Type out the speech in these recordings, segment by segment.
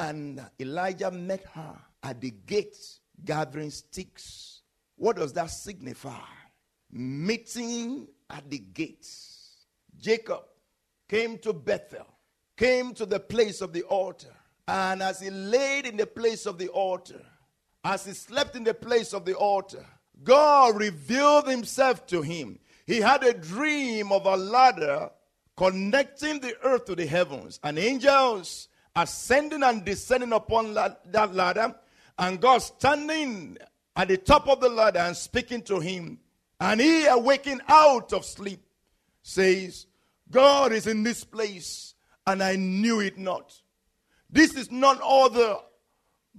And Elijah met her at the gate gathering sticks. What does that signify? Meeting at the gates. Jacob came to Bethel, came to the place of the altar. And as he laid in the place of the altar, as he slept in the place of the altar, God revealed himself to him. He had a dream of a ladder connecting the earth to the heavens, and angels ascending and descending upon la- that ladder, and God standing at the top of the ladder and speaking to him. And he, awaking out of sleep, says, God is in this place, and I knew it not. This is none other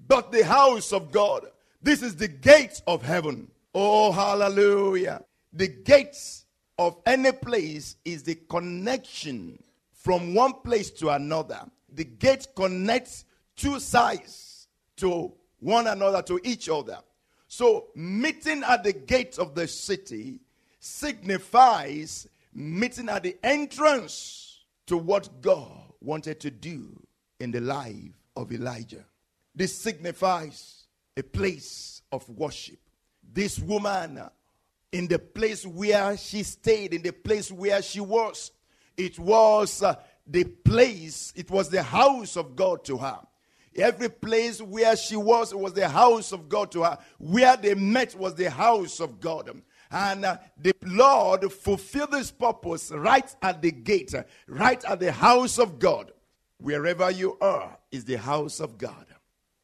but the house of God. This is the gates of heaven. Oh, hallelujah. The gates of any place is the connection from one place to another. The gate connects two sides to one another, to each other. So, meeting at the gate of the city signifies meeting at the entrance to what God wanted to do in the life of Elijah. This signifies a place of worship. This woman, in the place where she stayed, in the place where she was, it was uh, the place, it was the house of God to her. Every place where she was, was the house of God to her. Where they met was the house of God. And uh, the Lord fulfilled this purpose right at the gate, right at the house of God. Wherever you are is the house of God.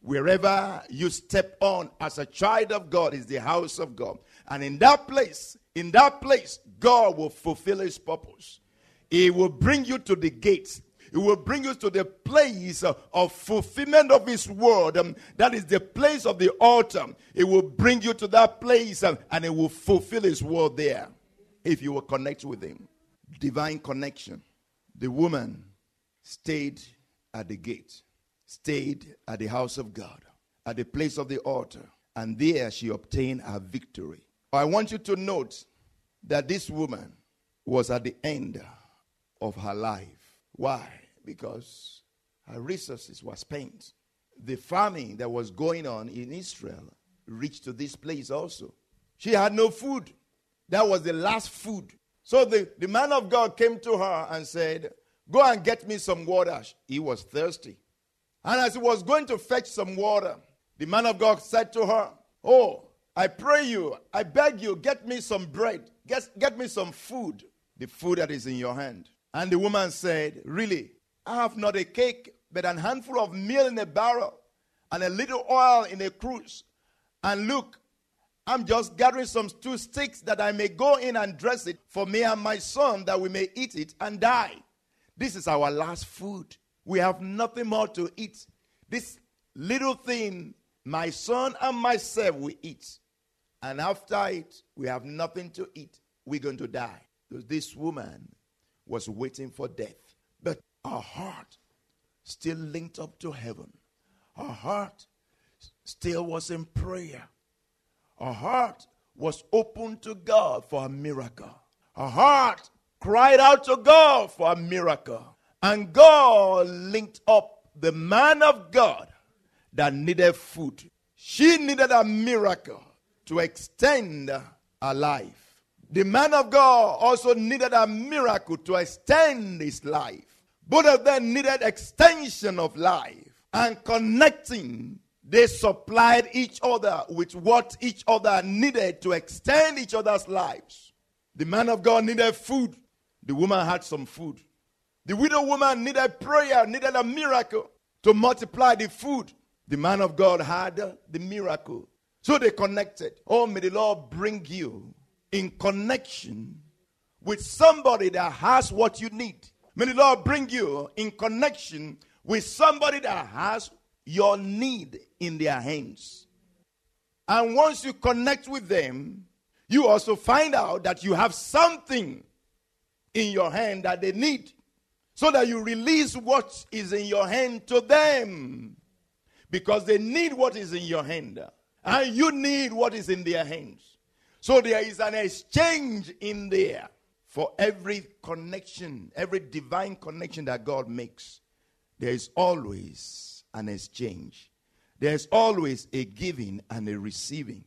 Wherever you step on as a child of God is the house of God. And in that place, in that place, God will fulfill his purpose. He will bring you to the gates. He will bring you to the place uh, of fulfillment of His word. Um, that is the place of the altar. It will bring you to that place um, and it will fulfill His word there if you will connect with Him. Divine connection. The woman stayed at the gate, stayed at the house of God, at the place of the altar, and there she obtained her victory. I want you to note that this woman was at the end of her life. Why? Because her resources were spent. The famine that was going on in Israel reached to this place also. She had no food. That was the last food. So the, the man of God came to her and said, Go and get me some water. He was thirsty. And as he was going to fetch some water, the man of God said to her, Oh, I pray you, I beg you, get me some bread, get, get me some food, the food that is in your hand. And the woman said, Really, I have not a cake, but an handful of meal in a barrel and a little oil in a cruse. And look, I'm just gathering some two sticks that I may go in and dress it for me and my son that we may eat it and die. This is our last food. We have nothing more to eat. This little thing, my son and myself, we eat. And after it, we have nothing to eat. We're going to die. This woman was waiting for death. But Her heart still linked up to heaven. Her heart still was in prayer. Her heart was open to God for a miracle. Her heart cried out to God for a miracle. And God linked up the man of God that needed food. She needed a miracle to extend her life. The man of God also needed a miracle to extend his life. Both of them needed extension of life and connecting. They supplied each other with what each other needed to extend each other's lives. The man of God needed food. The woman had some food. The widow woman needed prayer, needed a miracle to multiply the food. The man of God had the miracle. So they connected. Oh, may the Lord bring you in connection with somebody that has what you need. May the Lord bring you in connection with somebody that has your need in their hands. And once you connect with them, you also find out that you have something in your hand that they need so that you release what is in your hand to them because they need what is in your hand and you need what is in their hands. So there is an exchange in there for every connection, every divine connection that God makes. There is always an exchange. There's always a giving and a receiving.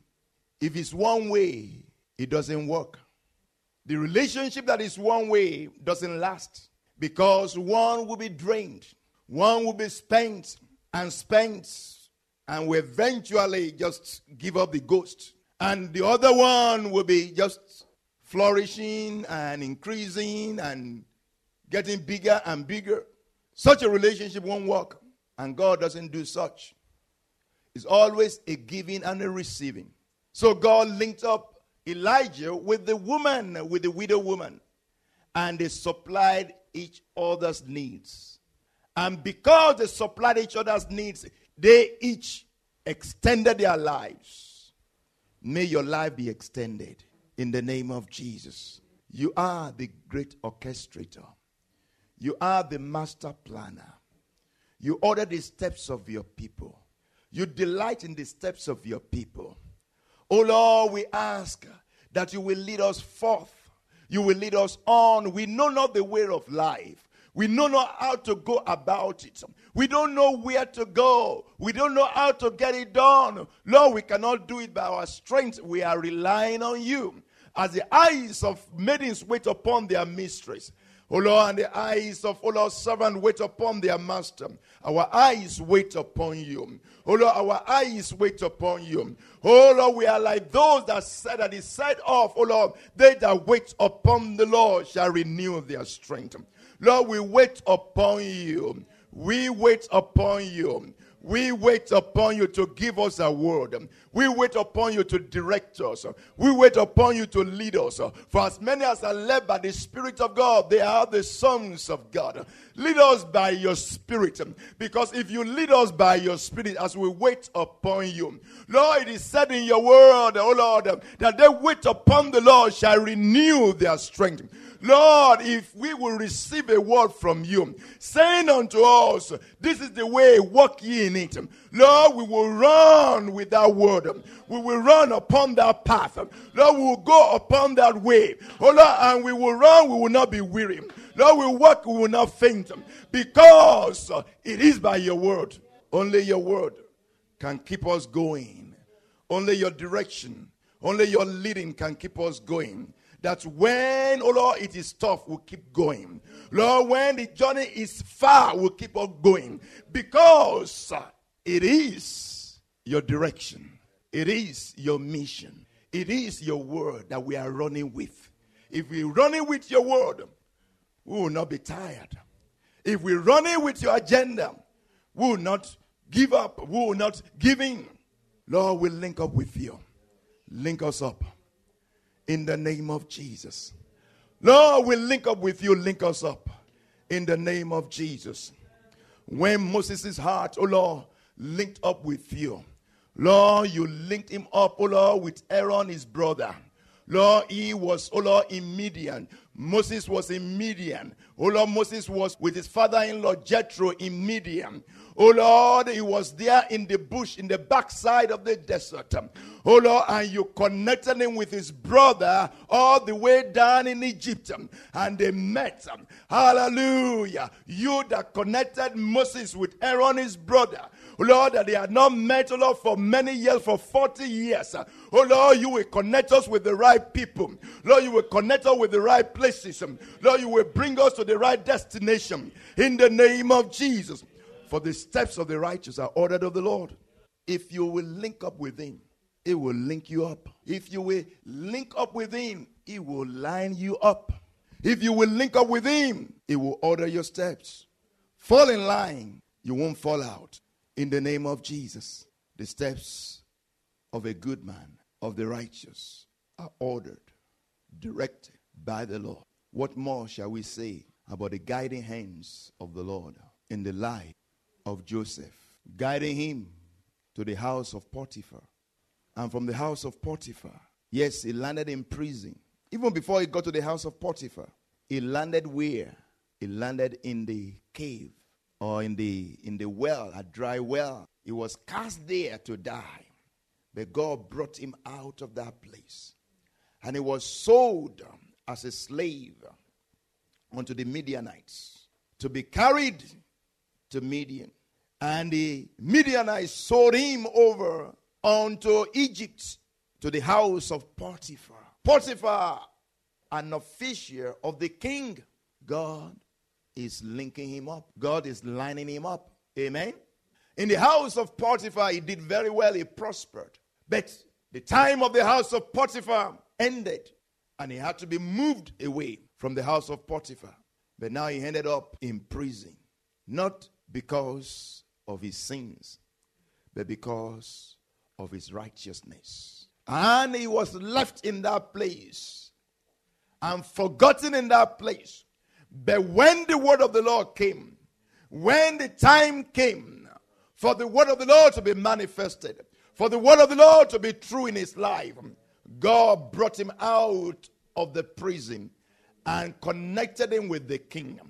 If it's one way, it doesn't work. The relationship that is one way doesn't last because one will be drained, one will be spent and spent, and will eventually just give up the ghost. And the other one will be just flourishing and increasing and getting bigger and bigger. Such a relationship won't work, and God doesn't do such. It's always a giving and a receiving. So God linked up Elijah with the woman, with the widow woman, and they supplied each other's needs. And because they supplied each other's needs, they each extended their lives. May your life be extended in the name of Jesus. You are the great orchestrator, you are the master planner. You order the steps of your people, you delight in the steps of your people. Oh Lord, we ask that you will lead us forth you will lead us on. We know not the way of life. We know not how to go about it. We don't know where to go. We don't know how to get it done. Lord, we cannot do it by our strength. We are relying on you. As the eyes of maidens wait upon their mistress, O Lord, and the eyes of all our servants wait upon their master. Our eyes wait upon you. Oh Lord, our eyes wait upon you. Oh Lord, we are like those that said that is said off. Oh Lord, they that wait upon the Lord shall renew their strength. Lord, we wait upon you. We wait upon you. We wait upon you to give us a word. We wait upon you to direct us. We wait upon you to lead us. For as many as are led by the Spirit of God, they are the sons of God. Lead us by your Spirit. Because if you lead us by your Spirit as we wait upon you, Lord, it is said in your word, oh Lord, that they wait upon the Lord shall renew their strength. Lord, if we will receive a word from you, saying unto us, This is the way, walk ye in it. Lord, we will run with that word. We will run upon that path. Lord, we will go upon that way. Oh Lord, and we will run, we will not be weary. Lord, we walk, we will not faint. Because it is by your word. Only your word can keep us going. Only your direction, only your leading can keep us going that when, oh Lord, it is tough, we'll keep going. Lord, when the journey is far, we'll keep on going because it is your direction, it is your mission, it is your word that we are running with. If we're running with your word, we will not be tired. If we're running with your agenda, we will not give up, we will not give in. Lord, we'll link up with you. Link us up in the name of Jesus. Lord, we link up with you, link us up in the name of Jesus. When Moses' heart, oh Lord, linked up with you, Lord, you linked him up, oh Lord, with Aaron, his brother. Lord, he was, oh Lord, in Midian. Moses was in Midian. Oh Lord, Moses was with his father in law Jethro in Midian. Oh Lord, he was there in the bush, in the backside of the desert. Oh Lord, and you connected him with his brother all the way down in Egypt. And they met. Hallelujah. You that connected Moses with Aaron, his brother. Oh Lord, that they had not met, oh Lord, for many years, for 40 years. Oh Lord, you will connect us with the right people. Lord, you will connect us with the right places. Lord, you will bring us to the right destination in the name of Jesus. For the steps of the righteous are ordered of the Lord. If you will link up with Him, it will link you up. If you will link up with Him, He will line you up. If you will link up with Him, He will order your steps. Fall in line, you won't fall out. In the name of Jesus, the steps of a good man, of the righteous, are ordered, directed by the Lord. What more shall we say about the guiding hands of the Lord in the life of Joseph, guiding him to the house of Potiphar? And from the house of Potiphar, yes, he landed in prison. Even before he got to the house of Potiphar, he landed where? He landed in the cave or in the in the well, a dry well. He was cast there to die. But God brought him out of that place. And he was sold um, as a slave um, unto the Midianites to be carried to Midian. And the Midianites sold him over unto Egypt to the house of Potiphar. Potiphar, an official of the king. God is linking him up. God is lining him up. Amen. In the house of Potiphar, he did very well, he prospered. But the time of the house of Potiphar ended, and he had to be moved away from the house of Potiphar. But now he ended up in prison, not because of his sins, but because of his righteousness. And he was left in that place and forgotten in that place but when the word of the Lord came, when the time came for the word of the Lord to be manifested, for the word of the Lord to be true in his life, God brought him out of the prison and connected him with the kingdom.